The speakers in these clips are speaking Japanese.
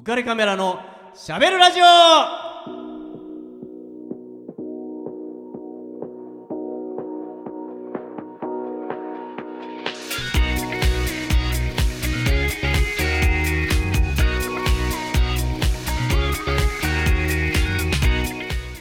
浮かれカメラのしゃべるラジオ。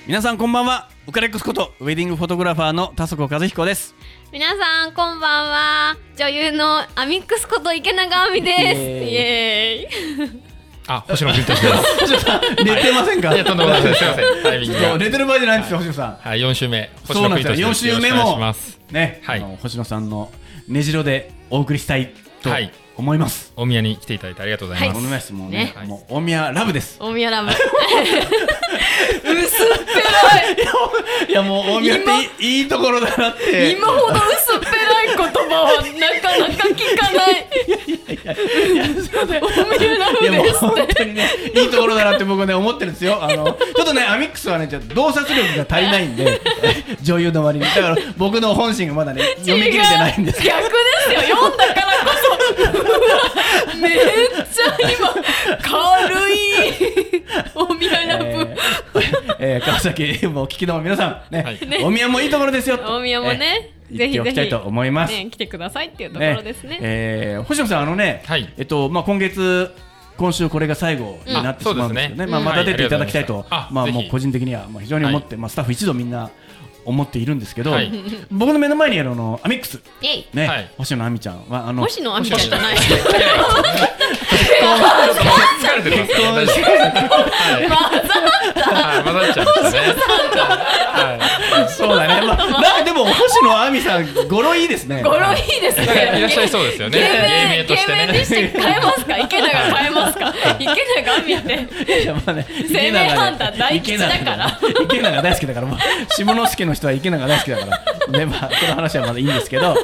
皆さんこんばんは。ウカレックスことウェディングフォトグラファーの田底和彦です。皆さんこんばんは。女優のアミックスこと池永亜美です。イエーイあ、星野君とします。寝てませんか？い。や、とんでもないです。すみません。タイミングが。そう寝てる場合じゃないんですよ星野さん。はい、四週目。星そうなんですよ。4週目もます。ね、はい。あの星野さんの根城でお送りしたいとはい。思います、大宮に来ていただいてありがとうございおます。願い。しますもうねもう大宮ラブです。大宮ラブ。薄 っいやもう大宮っていいいいところだなって。今ほど薄っぺらい言葉はなかなか聞かない。大宮ラいやブですもう本当にねいいところだなって僕ね思ってるんですよ。あのちょっとねアミックスはねちょっと洞察力が足りないんで 女優の割に。だから僕の本心がまだね読み切れてないんです。逆ですよ。読んだからこそ。めっちゃ今軽い。大宮ラブ、えーえー川崎もお聞きの皆さんね、はい。大宮もいいところですよ。と大宮もねえーぜひぜひたいと思います、ね、来てくださいっていうところですねえー星野さんあのね、はい。えっとまあ今月今週これが最後になってしまうんですけどね、まあ、また出ていただきたいと、ますあもう個人的にはまあ非常に思って、まあ、スタッフ一同みんな思っているんですけど、はい。僕の目の前にあるあのアミックス、ねはい。星野亜美ちゃんはあの星野亜美ちゃんじゃない。疲れてますね。大丈夫ですはい。はい、混ざっちゃい。ましたそうだね、まあ、なんかでも星野亜美さん語呂いいですね。語呂いいですい。なんかいねらっしゃいそうですよね。芸芸名名として芸名にね。して変えますか？池永変えますか？池永亜美っていやまあね生命判断大吉だから。池永大好きだから。もう下関の人は池永大好きだから。ねまあこの話はまだいいんですけど、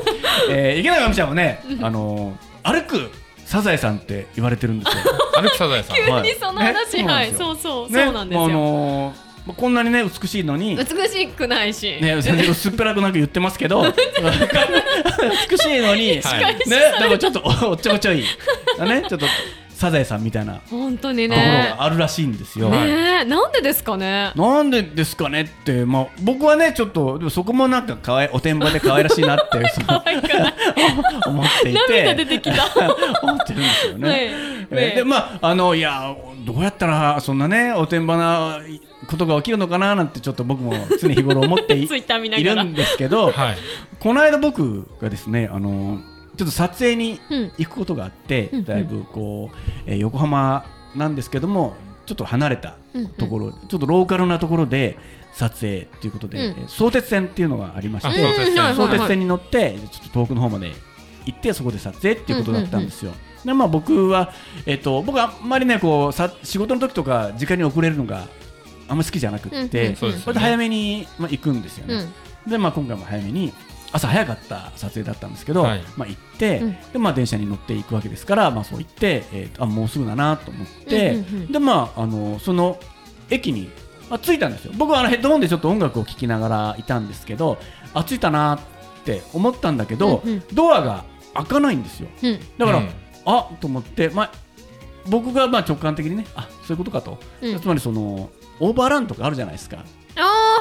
えー、池永亜美ちゃんはねあのー歩くサザエさんって言われてるんですよ。歩くサザエさん。急はいにその話、ねはい。そそうそう、ねそうなんですもうあよ、のこんなにね美しいのに美しくないし、ね、全然薄っぺらくなんか言ってますけど 美しいのに、はい。ね、でもちょっとおおっちょこちょい、ね、ちょっとサザエさんみたいなとこ本当にろがねあるらしいんですよ。はいねえ。なんでですかね。なんでですかねって、まあ、僕はねちょっとでもそこもなんかかわいおてんばで可愛らしいなって 思っていて。涙出てきた。思ってるんですよね。ねえ。でまああのいやどうやったらそんなねおてんばなことが起きるのかななんてちょっと僕も常日頃思ってい るんですけど、はい。この間僕がですねあのちょっと撮影にうん。行くことがあって、うん。だいぶこう、えー横浜なんですけどもちょっと離れたところ、ちょっとローカルなところで撮影ということで、うん。えー相鉄線っていうのがありましあ、て、相鉄線に乗ってちょっと遠くの方まで行ってそこで撮影っていうことだったんですよ。でまあ、僕は、えっと僕はあんまりねこうさ仕事の時とか時間に遅れるのがあんまり好きじゃなくって、うんうんそうですよね。割と早めに、まあ、行くんですよね。うん。で、まあ、今回も早めに朝早かった撮影だったんですけど、はい。まあ、行って、うん。でまあ、電車に乗っていくわけですから、まあ、そう言って、えーとあもうすぐだなと思って、うんうんうん。でまあ、あのその駅に、まあ、着いたんですよ。僕はあのヘッドホンでちょっと音楽を聴きながらいたんですけどあ着いたなって思ったんだけど、うんうん。ドアが開かないんですよ。うん。だから、うん。あと思って、まあ、僕がまあ直感的にねあそういうことかと、うん。つまりそのオーバーランとかあるじゃないですか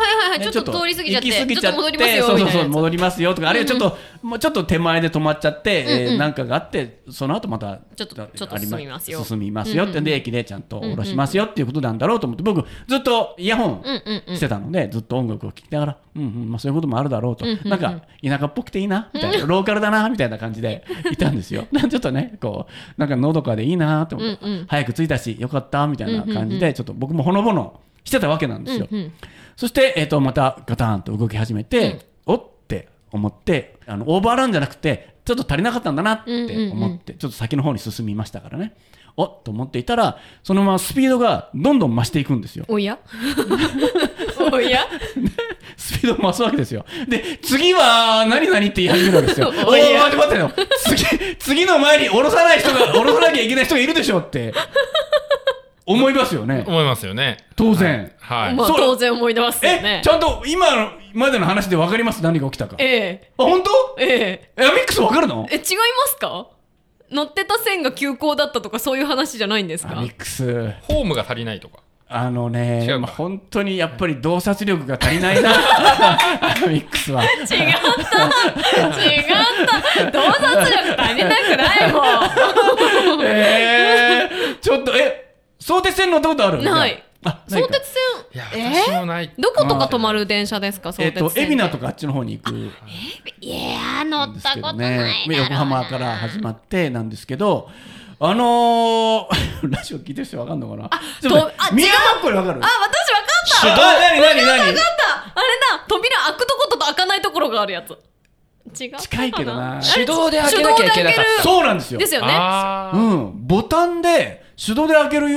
はいはいはい、ねちょっと通り過ぎちゃって行き過ぎちゃってちょっと戻りますよそうそうみたいう戻りますよとか、あるいはちょっともうちょっと手前で止まっちゃって、えーうん。うんなんかがあってその後またちょっとちょっと進みますよ。進みますよって、うんうん。で駅でちゃんと降ろしますよっていうことなんだろうと思って僕ずっとイヤホンうんうんうん。してたので、ずっと音楽を聴きながら、うんうんまあ、そういうこともあるだろうと、うんうんうん。なんか田舎っぽくていいなみたいな、ローカルだなみたいな感じでいたんですよ。ちょっとねこうなんかのどかでいいなと思って、うんうん。早く着いたしよかったみたいな感じで、ちょっと僕もほのぼのしてたわけなんですよ。うんうん。そして、えー、とまたガタンと動き始めて、おって思ってあのオーバーランじゃなくてちょっと足りなかったんだなって思って、ちょっと先の方に進みましたからね。おっと思っていたらそのままスピードがどんどん増していくんですよ。おや？おや？スピードを増すわけですよ。で次は何々って言い始めるわけですよ。おお待って待ってよ次次の前に降ろさない人が降ろさなきゃいけない人がいるでしょって思いますよね。思いますよね。当然、はい。まあそう。当然思い出ますよえねちゃんと今のまでの話で分かります？何が起きたか。ええ。あ本当？ええ。えアミックス分かるの？え違いますか？乗ってた線が急行だったとかそういう話じゃないんですか？アミックス。ホームが足りないとか。あのね違うか。まあ本当にやっぱり洞察力が足りないな。ア ミックスは。違った。違った。洞察力足りなくないも えー、ちょっとえ相鉄線乗ったことあるんない。あ相鉄いや線私もない。どことか止まる電車ですかえっと相鉄線。海老名とかあっちの方に行く。いや乗んですけどね横浜から始まってなんですけどあのー、ラジオ聞いてる人わかんのかな？ちょっととあ宮山これわかる？あ私わかった。あ何何何わかったあれだ。扉開くとこと開かないところがあるやつ。違う。近いけどな。手動で開けなきゃいけなかった。そうなんですよ。ですよね。うん。ボタンで手動で開ける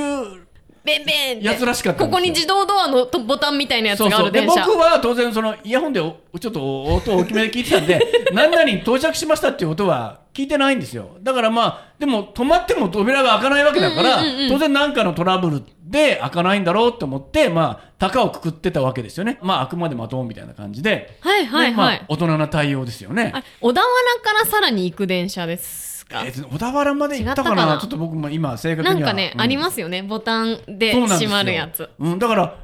ベンベンやつらしかったここに自動ドアのとボタンみたいなやつそうそう。でがある電車僕は当然そのイヤホンでおちょっと音を大きめで聞いてたんで 何々に到着しましたっていう音は聞いてないんですよ。だからまあでも止まっても扉が開かないわけだから、うんうんうんうん。当然何かのトラブルで開かないんだろうと思ってまあ高をくくってたわけですよね。まああくまで待とうみたいな感じで、はいはいでまあはい、大人な対応ですよね。あ小田原からさらに行く電車ですか、えー小田原まで行ったかな？違ったかな？ちょっと僕も今正確には。なんかね、うん。ありますよね。ボタンで閉まるやつ。うん、だから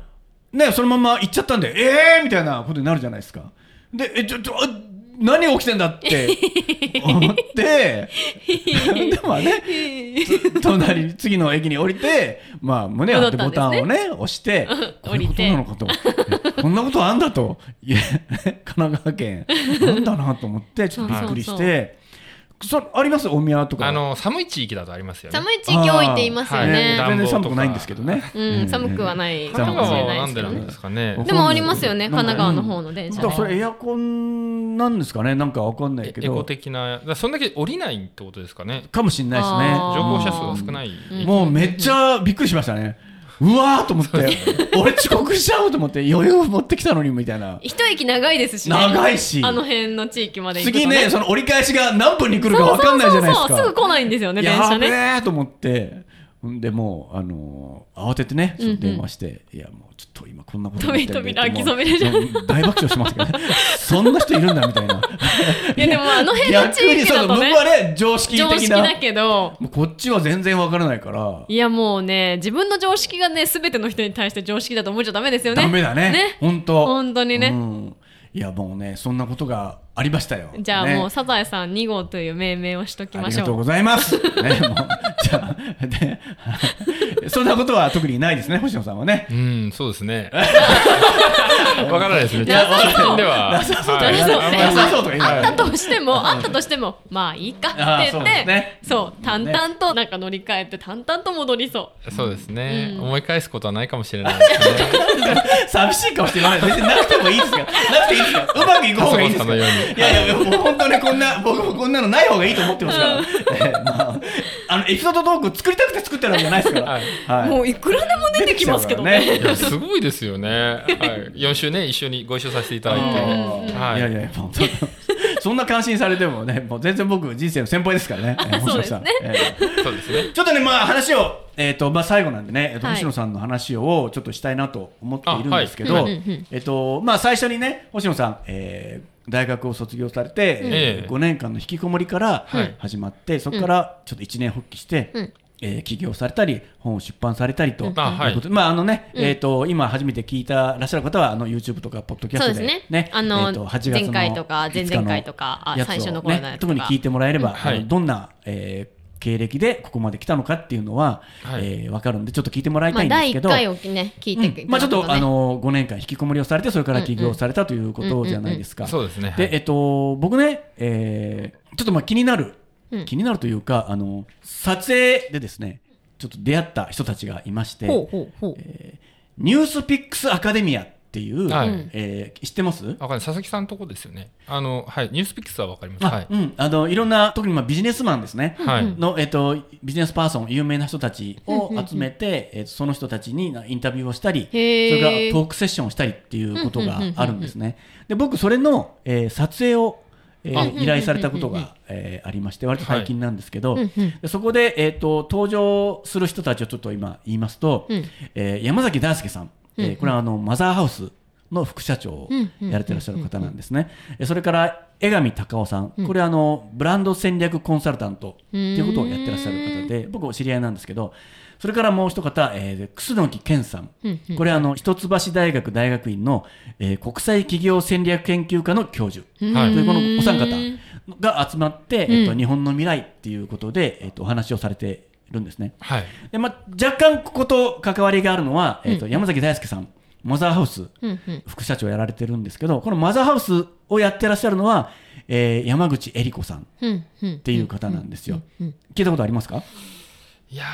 ねそのまま行っちゃったんでええー、みたいなことになるじゃないですか。でえちょちょあ何起きてんだって 思って でもねつ隣に次の駅に降りてまあ胸を張ってボタンをね押して こことなのかと。えこんなことあんだと。神奈川県。なんだなと思ってちょっとびっくりして。そあります？大宮とか。あの寒い地域だとありますよね。寒い地域多いって言いますよね、はい。全然寒くないんですけどね。うん、寒くはないか神もしれ奈川はなんですけど。ねでなんですかね。うんでもありますよね。神奈川の方の電車だからそれエアコンなんですかね？なんかわかんないけエコど的な。だそんだけ降りないってことですかね。かもしれないですね。乗降者数が少ない。うん。もうめっちゃびっくりしましたねうわーと思って。俺遅刻しちゃうと思って余裕持ってきたのにみたいな。一駅長いですし。ね長いし。あの辺の地域まで行くと次ねその折り返しが何分に来るかわかんないじゃないですか。そうそうそうすぐ来ないんですよね電車やべねえと思ってでもうあのー慌ててね電話して、いやもうちょっと今こんなことになってる。大爆笑してますけどね。そんな人いるんだみたいな。いやでもあの辺の地逆に域だとね。僕はね常識常的な。識だけど。こっちは全然わからないから。いやもうね自分の常識がね全ての人に対して常識だと思っちゃダメですよね。ダメだね。ね。本当。本当にね。うん、いやもうねそんなことがありましたよ。じゃあね。もうサザエさん2号という命名をしときありがとうましょうございます。ね、もうじゃあでそんなことは特にないですね、星野さんはね。うんそうですね。わからないですね。なさそうとかはなさそうとかないあったとしてもあったとしてもまあいいかって言ってそう淡々となんか乗り換えて淡々と戻りそう。そうですね、うん。思い返すことはないかもしれないですね。寂しい顔して言わない。別になくてもいいですから。なくていいですから。うまくいく方がいいですよ。うにいやいや、もう本当にこんな、僕もこんなのない方がいいと思ってますから。あ、あの、エピソードトーク作りたくて作ってるわけじゃないですから。はい。はい。もういくらでも出てきますけどね。出てきちゃうからいやすごいですよね、はい、4週ね一緒にご一緒させていただいて、はい。いやいや、もうそそんな感心されてもね、もう全然僕、人生の先輩ですからね、え。そうですね。えー。そうですね。ちょっとね、まあ、話を、えっ、と、まあ、最後なんでね、えっ、と、はい。星野さんの話をちょっとしたいなと思っているんですけど、あはい。うんうんうんえっ、と、まあ、最初にね、星野さん、えー大学を卒業されて、えええ。5年間の引きこもりからはい。始まって、そこからちょっと一年復帰して、うん。えー起業されたり本を出版されたりと、うはい。いうことでまああのね、うん。えっ、と今初めて聞いたらっしゃる方はあの YouTube とかポッドキャストでそうですね。あのえーと8月の前回とか前々回とか最初の頃のやつとか。特に聞いてもらえれば、うんはい。あのどんな、えー経歴でここまで来たのかっていうのは、はい。えー分かるんでちょっと聞いてもらいまあ第1たいんですけど、回をね聞いてうん。まあ、ちょっと、ね。あの5年間引きこもりをされてそれから起業されたということじゃないですか。そうですね。で、はい。えっと、僕ね、えーちょっとまあ気になる、うん。気になるというかあの撮影でですねちょっと出会った人たちがいましてほうほうほう。ニュースピックスアカデミアっていう、はい。うんえー知ってます？わかんない。佐々木さんのとこですよね。あのはい。ニュースピックスはわかります。はい、あうん、あのいろんな特にまあビジネスマンですね、はい。の、えっと、ビジネスパーソン有名な人たちを集めて、えっとその人たちになインタビューをしたりそれからトークセッションをしたりっていうことがあるんですね。で僕それの、えー撮影を、えーあ依頼されたことが、えーありまして割と最近なんですけど、うんうん。でそこで、えー、と登場する人たちをちょっと今言いますと、うん。えー山崎大輔さん、えーこれはあのマザーハウスの副社長をやられてらっしゃる方なんですね。えそれから江上隆夫さん、これあのブランド戦略コンサルタントっていうことをやってらっしゃる方で、僕お知り合いなんですけど、それからもう一方、えー、楠木健さん、これあの一橋大学大学院の、えー、国際企業戦略研究科の教授。というこのお三方が集まって、えっと日本の未来っていうことで、えっとお話をされているんですね。はい。でまあ、若干ここと関わりがあるのは、えっと山崎大輔さんマザーハウス副社長やられてるんですけどこのマザーハウスをやってらっしゃるのは、えー山口恵理子さんうんうんっていう方なんですよ。聞いたことありますか？いや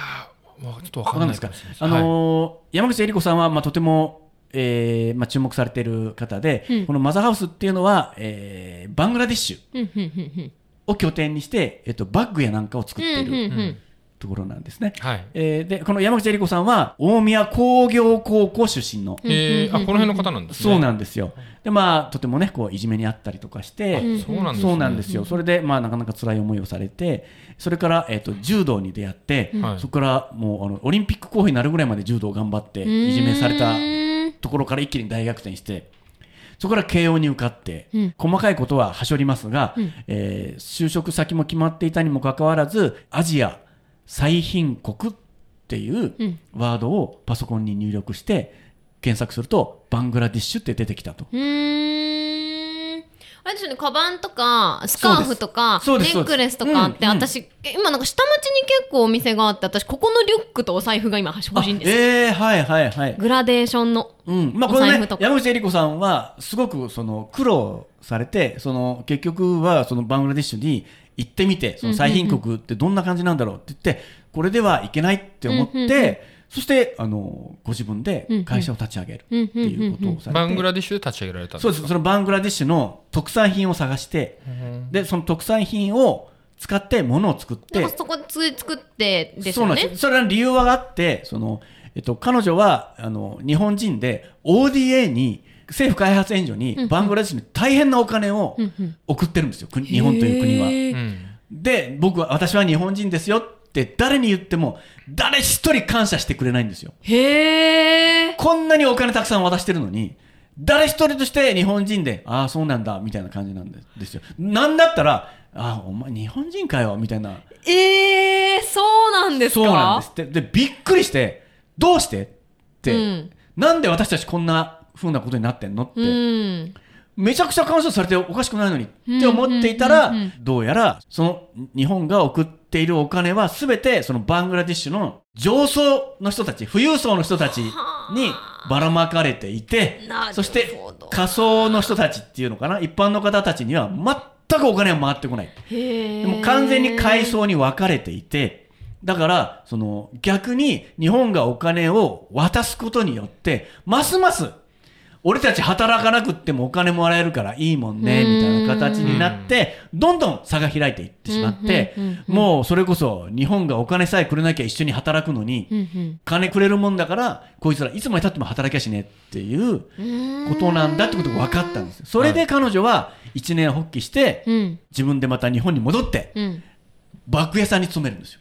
ー、もうちょっとわかんないですか？あのー山口恵理子さんは、まあ、とても、えーまあ、注目されている方で、このマザーハウスっていうのは、えーバングラディッシュうんうんうんを拠点にして、えっと、バッグやなんかを作っている。うんうんうんところなんですね。はい。えーでこの山口恵理子さんは大宮工業高校出身の、えー、あ、この辺の方なんですね。そうなんですよ。でまあとてもねこういじめにあったりとかして、あそうなんですね。そうなんですよ。それで、まあ、なかなか辛い思いをされて、それから、えっ、と、柔道に出会って、はいそこからもう、あの、オリンピック候補になるぐらいまで柔道を頑張って、いじめされたうんところから一気に大逆転して、そこから慶応に受かって、細かいことははしょりますが、えー就職先も決まっていたにもかかわらず、アジア最貧国っていうワードをパソコンに入力して、検索すると、バングラディッシュって出てきたと。うーんあれですよね、カバンとか、スカーフとか、ネックレスとかって、うんうん私、今なんか下町に結構お店があって、私、ここのリュックとお財布が今欲しいんですよ。えー、はいはいはい。グラデーションの。うん、まあこれね山口恵理子さんはすごくその苦労されてその結局はそのバングラディッシュに行ってみてその最貧国ってどんな感じなんだろうって言ってこれではいけないって思って、そしてあのご自分で会社を立ち上げるっていうことをされて、バングラディッシュで立ち上げられたんですそうです。そのバングラディッシュの特産品を探して、でその特産品を使って物を作ってそこで作ってですよね。そうなんです。それは理由はあって、その、えっと、彼女は、あの、日本人で ODA に、政府開発援助に、バングラデシュに大変なお金を送ってるんですよ、国日本という国は。で、僕は、私は日本人ですよって誰に言っても、誰一人感謝してくれないんですよ。へーこんなにお金たくさん渡してるのに、誰一人として日本人で、ああ、そうなんだ、みたいな感じなんですよ。なんだったら、ああ、お前日本人かよ、みたいな。えー、そうなんですか？そうなんですって。で、びっくりして、どうして？って、うんなんで私たちこんな風なことになってんのって、うん。めちゃくちゃ感謝されておかしくないのにって思っていたら、どうやら、その日本が送っているお金はすべてそのバングラディッシュの上層の人たち、富裕層の人たちにばらまかれていてそして仮想の人たちっていうのかな、一般の方たちには全くお金は回ってこない。でも完全に階層に分かれていて、だから、その逆に日本がお金を渡すことによって、ますます俺たち働かなくってもお金もらえるからいいもんね、みたいな形になって、どんどん差が開いていってしまってもうそれこそ日本がお金さえくれなきゃ一緒に働くのに、金くれるもんだから、こいつらいつまで経っても働きゃしねっていうことなんだってことが分かったんですよ。それで彼女は一年発起して、うん。自分でまた日本に戻って、うん。バッグ屋さんに勤めるんですよ。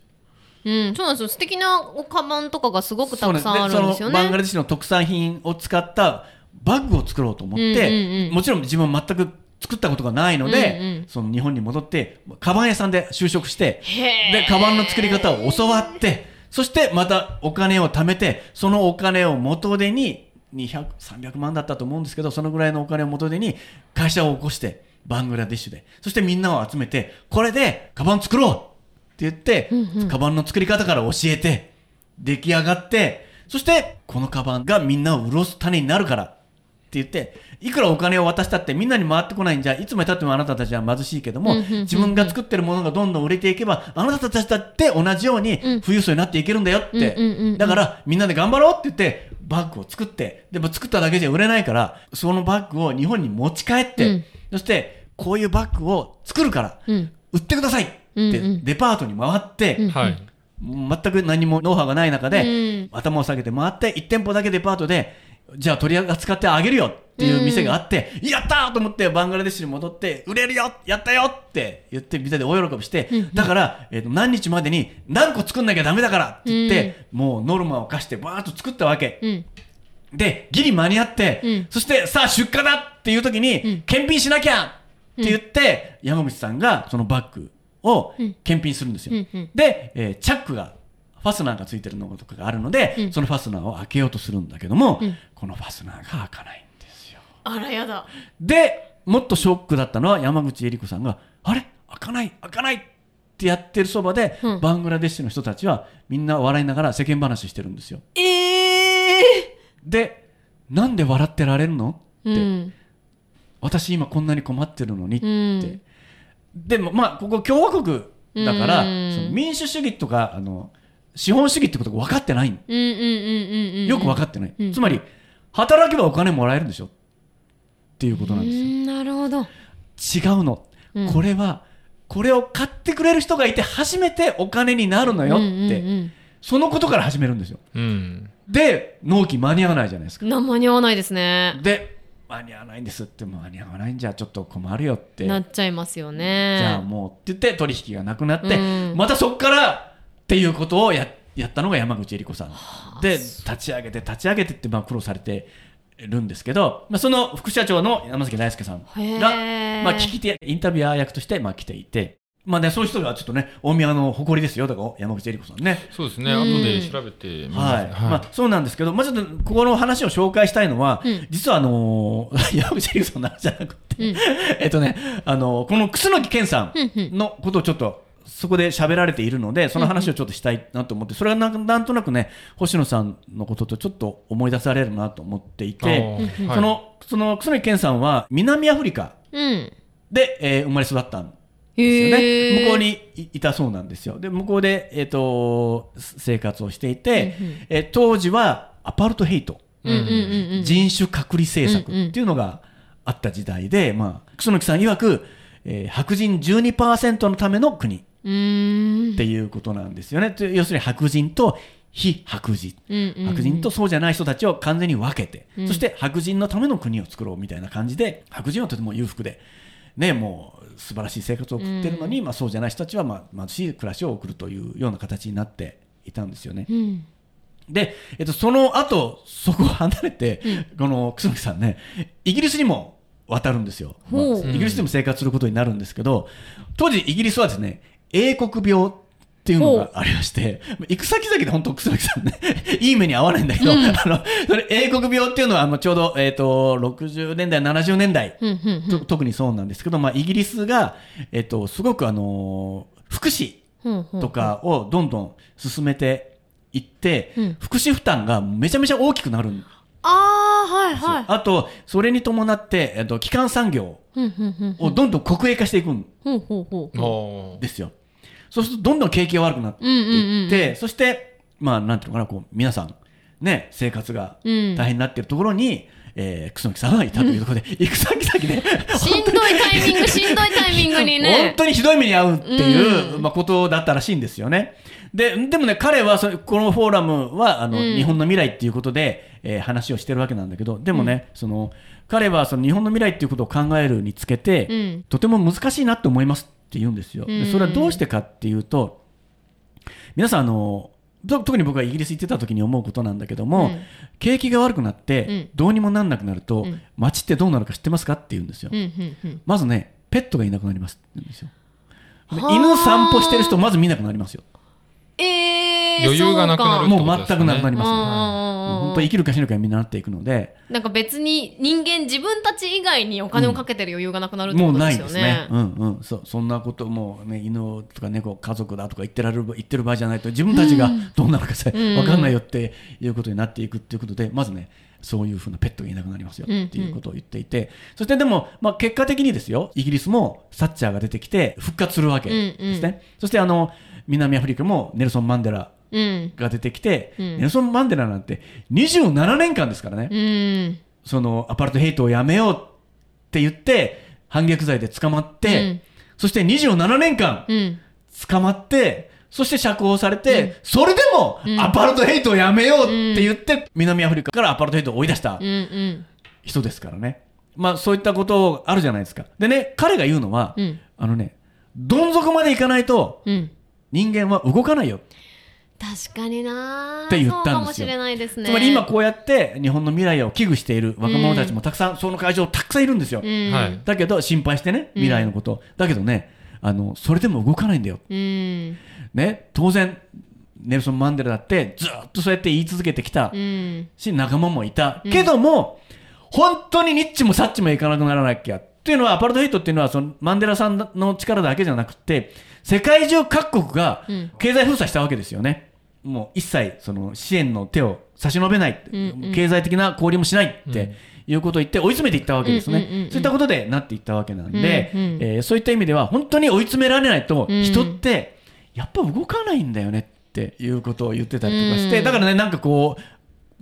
うん、そうなんですよ。素敵なおカバンとかがすごくたくさんあるんですよそのバングねラデシュの特産品を使ったバッグを作ろうと思って、うんうんうん。もちろん自分は全く作ったことがないので、うんうん。その日本に戻ってカバン屋さんで就職してでカバンの作り方を教わってそしてまたお金を貯めてそのお金を元手に200、300万だったと思うんですけどそのぐらいのお金を元手に会社を起こしてバングラディッシュで。そしてみんなを集めてこれでカバン作ろうって言って、カバンの作り方から教えて出来上がってそしてこのカバンがみんなを潤す種になるから言っていくらお金を渡したってみんなに回ってこないんじゃいつまでたってもあなたたちは貧しいけども、自分が作ってるものがどんどん売れていけばあなたたちだって同じように富裕層になっていけるんだよって、うんうんうんうん。だからみんなで頑張ろうって言ってバッグを作ってでも作っただけじゃ売れないからそのバッグを日本に持ち帰って、うん。そしてこういうバッグを作るから、うん。売ってくださいってデパートに回って、はい。全く何もノウハウがない中で、うん。頭を下げて回って1店舗だけデパートでじゃあ取り扱ってあげるよっていう店があって、やったーと思ってバングラデシュに戻って売れるよやったよって言ってみんなで大喜びして、だから、えーと何日までに何個作んなきゃダメだからって言って、もうノルマを課してバーッと作ったわけ、うん。で、ギリ間に合って、うん。そしてさあ出荷だっていう時に、ん検品しなきゃって言って、山口さんがそのバッグをうん。検品するんですよ。うんうん。で、えーチャックが、ファスナーがついてるのとかがあるので、うん。そのファスナーを開けようとするんだけども、うん。このファスナーが開かないんですよ。あらやだ。で、もっとショックだったのは山口恵里子さんが、あれ？開かない開かないってやってるそばで、うん。バングラデシュの人たちはみんな笑いながら世間話してるんですよ。ええで、なんで笑ってられるの？って、うん。私今こんなに困ってるのにって。うん。でもまあここ共和国だから、民主主義とかあの資本主義ってことが分かってない、よく分かってない、うん。つまり働けばお金もらえるんでしょっていうことなんですよ、うんなるほど。違うの、うん。これはこれを買ってくれる人がいて初めてお金になるのよって、そのことから始めるんですよ。うん。で納期間に合わないじゃないですか。な間に合わないですね。で間に合わないんですって間に合わないんじゃちょっと困るよって。なっちゃいますよね。じゃあもうって言って取引がなくなって、うん。またそこからっていうことをややったのが山口恵里子さん。で立ち上げて立ち上げてってまあ苦労されてるんですけど、まあ、その副社長の山崎大輔さんへが、ーまあ、聞き手インタビュアー役としてまあ来ていて、まあね、そういう人がちょっとね大宮の誇りですよだから山口恵里子さんね。そうですね。うん。後で調べてみます。はい。まあ、そうなんですけど、まあ、ちょっとここの話を紹介したいのは、うん。実はあのー 山口恵里子さんの話じゃなくて、うん。えっとね、あのーこの楠木健さん。のことをちょっと、そこで喋られているので、その話をちょっとしたいなと思って、それがなんなんとなくね、星野さんのこととちょっと思い出されるなと思っていて、はい。その、その楠木健さんは南アフリカうん。で、えー生まれ育ったんですよへね。ー。向こうにいいたそうなんですよ。で、向こうで、えっ、と、生活をしていて、うんうん。えー当時はアパルトヘイト、人種隔離政策っていうのがあった時代で、まあ、楠木さん曰く、えー白人12%のための国っていうことなんですよね。と要するに白人と非白人。うんうんうん。白人とそうじゃない人たちを完全に分けて、うん。そして白人のための国を作ろうみたいな感じで白人はとても裕福で、ね、もう素晴らしい生活を送ってるのに、まあ、そうじゃない人たちは、まあ、貧しい暮らしを送るというような形になっていたんですよね。うん。で、えっと、その後そこを離れて、うん。この楠木さんねイギリスにも渡るんですよ、まあイギリスでも生活することになるんですけど当時イギリスはですね英国病っていうのがありまして行く先々で本当楠木さんね いい目に合わないんだけど、うん。あのそれ英国病っていうのはあのちょうど、えっと60年代70年代うんうんうんと特にそうなんですけど、まあ、イギリスが、えっとすごくあの福祉とかをどんどん進めていって、うん。福祉負担がめちゃめちゃ大きくなる。ああはいはい。あと、それに伴って、えっと、基幹産業うんうんうんをどんどん国営化していくんですよ。そうすると、どんどん景気が悪くなってううんうんうんいって、そして、まあ、なんていうのかな、こう、皆さん、ね、生活がうん。大変になっているところに、えー、楠木さんはいたというところで、行く先々で、しんどいタイミングしんどいタイミングに本ね当にひどい目に遭うっていう、うん。まあ、ことだったらしいんですよね。ででもね、彼はそれこのフォーラムはあの、うん。日本の未来っていうことで、えー話をしてるわけなんだけど、でもね、その彼はその日本の未来っていうことを考えるにつけて、うん。とても難しいなって思いますって言うんですよ。うんでそれはどうしてかっていうと、皆さんあの、と特に僕がイギリス行ってた時に思うことなんだけども、うん景気が悪くなって、うんどうにもなんなくなると、うん街ってどうなるか知ってますかって言うんですよ。うんうんうんまずね、ペットがいなくなりますって言うんですよ。犬散歩してる人、まず見なくなりますよ。えー余裕がなくなるってもうことですかね全くなくなりますね。うん本当生きるか死ぬかにみんななっていくので、なんか別に人間自分たち以外にお金をかけてる余裕がなくなるってもうことないですねですよね。。うんうん。そそんなこともうね、犬とか猫、家族だとか言ってられる言ってる場合じゃないと、自分たちがどうなるかさ、うんわかんないよっていうことになっていくっていうことで、まずね、そういうふうなペットがいなくなりますようんうんっていうことを言っていて、そしてでも、まあ、結果的にですよ、イギリスもサッチャーが出てきて復活するわけですね。うんうそしてあの、南アフリカもネルソン・マンデラうん。が出てきて、うんネルソン・マンデラなんて27年間ですからね、うん。そのアパルトヘイトをやめようって言って、反逆罪で捕まって、うんそして27年間うん。捕まって、そして釈放されて、うんそれでもうんアパルトヘイトをやめようって言って、南アフリカからアパルトヘイトを追い出したうん。うん。人ですからね。まあそういったことあるじゃないですか。でね、彼が言うのは、うん。あのね、どん底まで行かないとうん。人間は動かないよ。確かになって言ったんですよそうかもしれないですねつまり今こうやって日本の未来を危惧している若者たちもたくさん、その会場たくさんいるんですよ、だけど心配してね未来のこと、だけどねあのそれでも動かないんだよ、うん。ね、当然ネルソン・マンデラだってずっとそうやって言い続けてきたうん。し仲間もいた。けども、本当にニッチもサッチもいかなくならなきゃ。っていうのはアパルトヘイトっていうのはそのマンデラさんの力だけじゃなくて世界中各国がうん。経済封鎖したわけですよね。もう一切その支援の手を差し伸べない、うんうん。経済的な交流もしないっていうことを言って追い詰めていったわけですね、うんうんうんうんそういったことでなっていったわけなんで、うんうんえーそういった意味では本当に追い詰められないとうん人ってやっぱ動かないんだよねっていうことを言ってたりとかして、うん。だからねなんかこう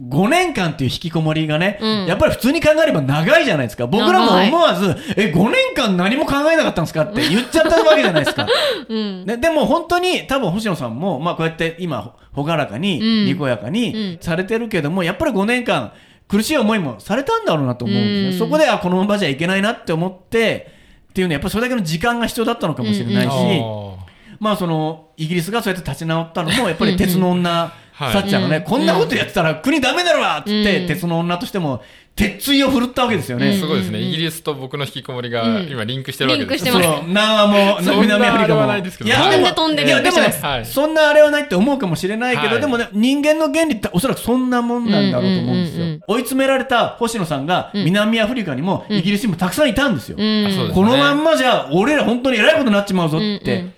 5年間っていう引きこもりがね、うん。やっぱり普通に考えれば長いじゃないですか。僕らも思わず、え、5年間何も考えなかったんですかって言っちゃったわけじゃないですか。うん。ね、でも本当に多分星野さんも、まあ、こうやって今ほ朗らかに、うん。にこやかにされてるけどもやっぱり5年間苦しい思いもされたんだろうなと思うんですね、うん。そこであこのままじゃいけないなって思ってっていうのはやっぱりそれだけの時間が必要だったのかもしれないし、あまあそのイギリスがそうやって立ち直ったのもやっぱり鉄の女、はい。サッチャーがね、うん。こんなことやってたら国ダメだろ！わっつって、うん。鉄の女としても鉄槌を振るったわけですよね。ーすごいですね、イギリスと僕の引きこもりがうん。今リンクしてるわけです。リンクしてます。そう、南アも、南アフリカも。いですけどやでも飛んでるいや、でもね、はい。そんなあれはないって思うかもしれないけど、はい。でもね、人間の原理っておそらくそんなもんなんだろうと思うんですよ。うんうんうん追い詰められた星野さんが、南アフリカにも、イギリスにもたくさんいたんですよ。このまんまじゃ、俺ら本当に偉いことになっちまうぞっうんうてん。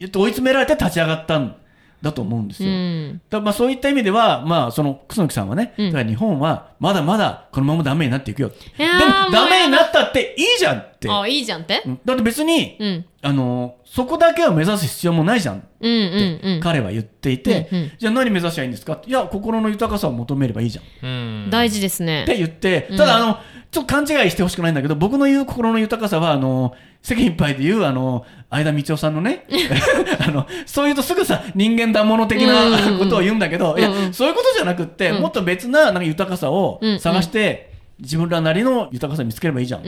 言って追い詰められて立ち上がったんだと思うんですうよ。ん。だまあそういった意味では、まあ、その楠木さんはね、うん。だから日本はまだまだこのままダメになっていくよ。でもダメになったっていいじゃんって。あいいじゃんって？うん。だって別に、うん。あのそこだけを目指す必要もないじゃんって彼は言っていて、うんうん。じゃあ何目指しゃいいんですか？いや心の豊かさを求めればいいじゃん。大事ですね。て言って、ただあのちょっと勘違いしてほしくないんだけど僕の言う心の豊かさはあの世間いっぱいで言うあの相田光夫さんのね あのそう言うとすぐさ人間だもの的なん。ことを言うんだけど、いうんうん。やそういうことじゃなくって、うん。もっと別ななんか豊かさをうんうん。探して、自分らなりの豊かさを見つければいいじゃん、うん。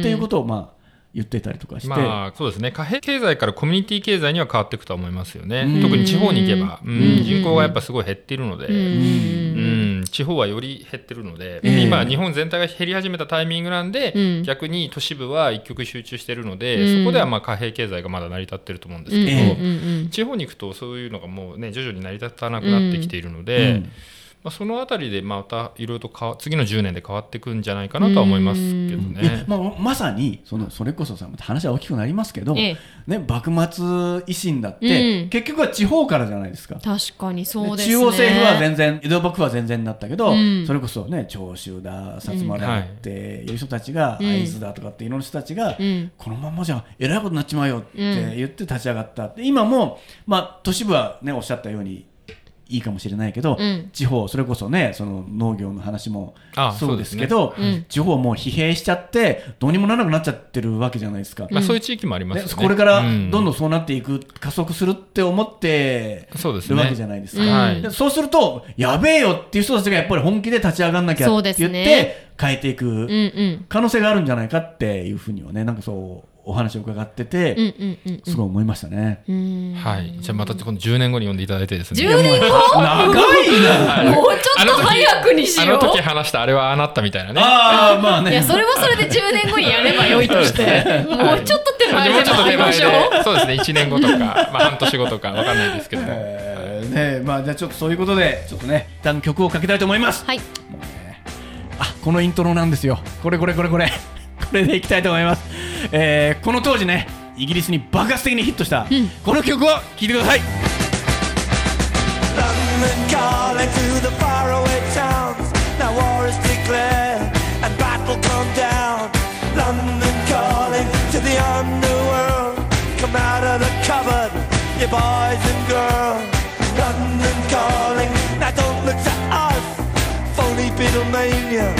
っていうことをまあ言ってたりとかして。まあそうですね。貨幣経済からコミュニティ経済には変わっていくとは思いますよね、うん。特に地方に行けば、うん。うん。人口がやっぱすごい減っているので、うん。うん地方はより減ってるので、ええ。今日本全体が減り始めたタイミングなんで、うん。逆に都市部は一極集中してるので、うん。そこではまあ貨幣経済がまだ成り立ってると思うんですけど、ええうんうん。地方に行くとそういうのがもうね徐々に成り立たなくなってきているので、うんまあ、そのあたりでまたいろいろと変わ次の10年で変わっていくんじゃないかなとは思いますけどね。まあ、まさにそのそれこそさ話は大きくなりますけど、ええ。ね、幕末維新だって、うん。結局は地方からじゃないですか。確かにそうですね。中央政府は全然江戸幕府は全然だったけど、うん。それこそね長州だ薩摩だってい。う人たちがうん。会津だとかっていろんな人たちが、うん。このままじゃえらいことになっちまうよって言って立ち上がった、で今も、まあ、都市部はねおっしゃったようにいいかもしれないけど、うん。地方それこそねその農業の話もあそうですけど地方はもう疲弊しちゃってどうにもならなくなっちゃってるわけじゃないですか。まあ、そういう地域もありますねよね。これからうん。どんどんそうなっていく、加速するって思ってそうですね。るわけじゃないですか。うん。はい。でそうすると、やべえよっていう人たちがやっぱり本気で立ち上がんなきゃそうですって言って、ね。変えていく可能性があるんじゃないかっていうふうにはね、なんかそうお話を伺ってて、すごい思いましたね。うん。はい。じゃあまたこの10年後に読んでいただいてですね。10年後？長いなはいもうちょっと早くにしよう。あの時話したあれはあなったみたいなね。ああ、まあね。いやそれはそれで10年後にやればよいとして。もうちょっと手前でもうちょっそうですね、1年後とか、まあ半年後とかわかんないですけども。えーねまあじゃあちょっとそういうことで、ちょっとね、一旦曲をかけたいと思います。はい。もうね。あこのイントロなんですよ。これこれこれこれ。これでいきたいと思います、えーこの当時ねイギリスに爆発的にヒットした、この曲を聴いてください London calling to the faraway towns. Now war is declared and battle come down. London calling to the underworld. Come out of the cupboard, you boys and girls. London calling, now don't look to us. Phony Beatlemania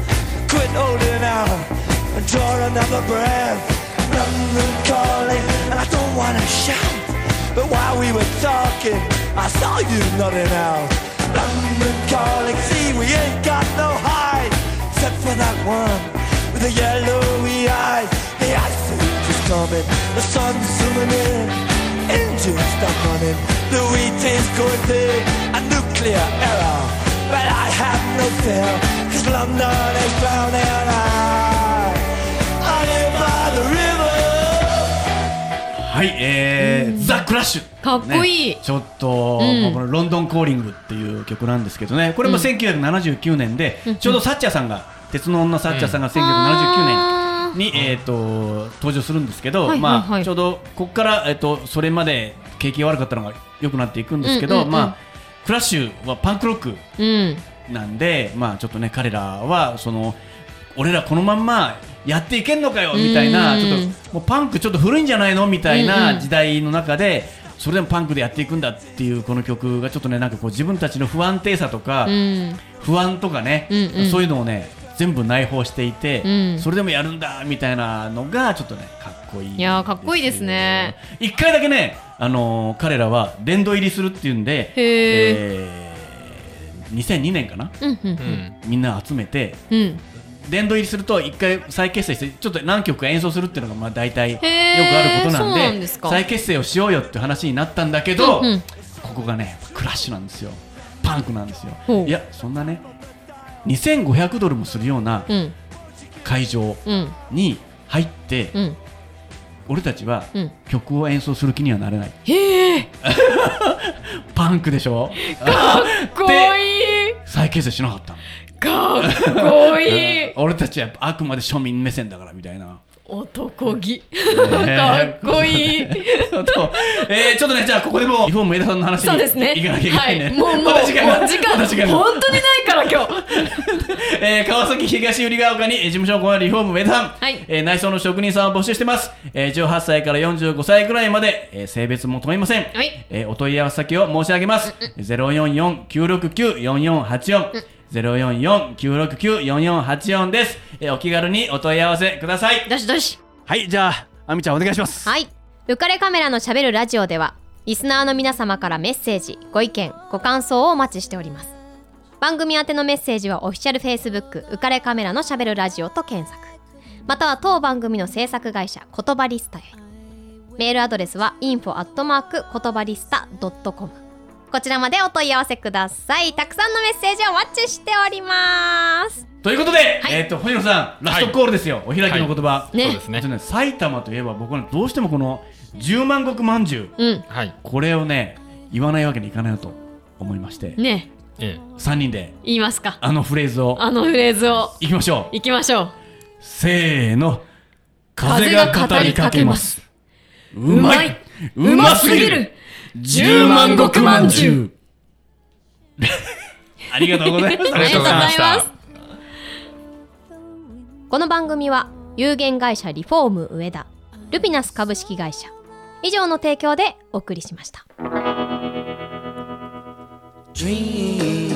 Quit holding out draw another breath. London calling, and I don't wanna shout. But while we were talking, I saw you nodding out. London calling, see, we ain't got no hide, except for that one with the yellowy eyes. The ice is coming, the sun's zooming in, engines stop running, the wheat is going big, a nuclear error. But I have no fear, cause London is drowning and I, I live by the river. はい、えー、ザ・クラッシュ。かっこいい。ねちょっと、うん。まあこのロンドンコーリングっていう曲なんですけどね、これも1979年で、ちょうどサッチャーさんが、鉄の女サッチャーさんが1979あー年に、えー、と登場するんですけど、はいはいまあ、はいちょうどここから、えー、とそれまで景気が悪かったのが良くなっていくんですけど、うんうんうん。まあ、クラッシュはパンクロック。うんなんで、まあ、ちょっとね彼らはその俺らこのまんまやっていけんのかよみたいな、うん。ちょっともうパンクちょっと古いんじゃないの？みたいなん時代の中で、それでもパンクでやっていくんだっていうこの曲がちょっとねなんかこう自分たちの不安定さとか、うん。不安とかね、うんうん。そういうのをね全部内包していて、うん。それでもやるんだみたいなのがちょっとねかっこいいいやーかっこいいですね。一回だけね、あのー彼らは殿堂入りするっていうんで、へえー2002年かな？うんうんうん。みんな集めてうん。殿堂入りすると一回再結成してちょっと何曲か演奏するっていうのがまあ大体よくあることなんで再結成をしようよって話になったんだけど、うんうん。ここがねクラッシュなんですよ。パンクなんですよ。いやそんなね2500ドルもするようなうん。会場うん。に入って、うん。俺たちはうん。曲を演奏する気にはなれない。パンクでしょ？かっこいい 再結成しなかったの。かっこいい。俺たちはあくまで庶民目線だからみたいな男気。かっこいい。ちょっと、えー、ちょっとね、じゃあここでもう、リフォーム枝さんの話にそうですね。行かなきゃいけないね。はい。もうもうまた時間がもう時間本当にないから今日。えー、川崎東百合ヶ丘にえー事務所を行うリフォーム上田さん、はい。えー内装の職人さんを募集してます、えー、18歳から45歳くらいまで、えー性別も問いません、はい。えーお問い合わせ先を申し上げます、044-969-4484 044-969-4484です、えーお気軽にお問い合わせくださいどしどしはいじゃああみちゃんお願いしますはい。浮かれカメラのしゃべるラジオでは、リスナーの皆様からメッセージ、ご意見、ご感想をお待ちしております。番組宛てのメッセージはオフィシャル Facebook 浮かれカメラのしゃべるラジオと検索。または当番組の制作会社言葉リスタへ。メールアドレスは info 言葉リスタ .com。こちらまでお問い合わせください。たくさんのメッセージお待ちしております。ということで、えっ、と星野さんラストコールですよ、お開きの言葉、ね。そうですね。埼玉といえば僕はどうしてもこの十万石まんじゅううん。はい。これをね言わないわけにいかないなと思いまして、ね。え3人で言いますか。あのフレーズをあのフレーズを。いきましょう。いきましょう。せーの。風が語りかけます。うまい。うますぎる十万石まんじゅうありがとうございましたありがとうございましたこの番組は有限会社リフォーム上田ルピナス株式会社以上の提供でお送りしました。Dream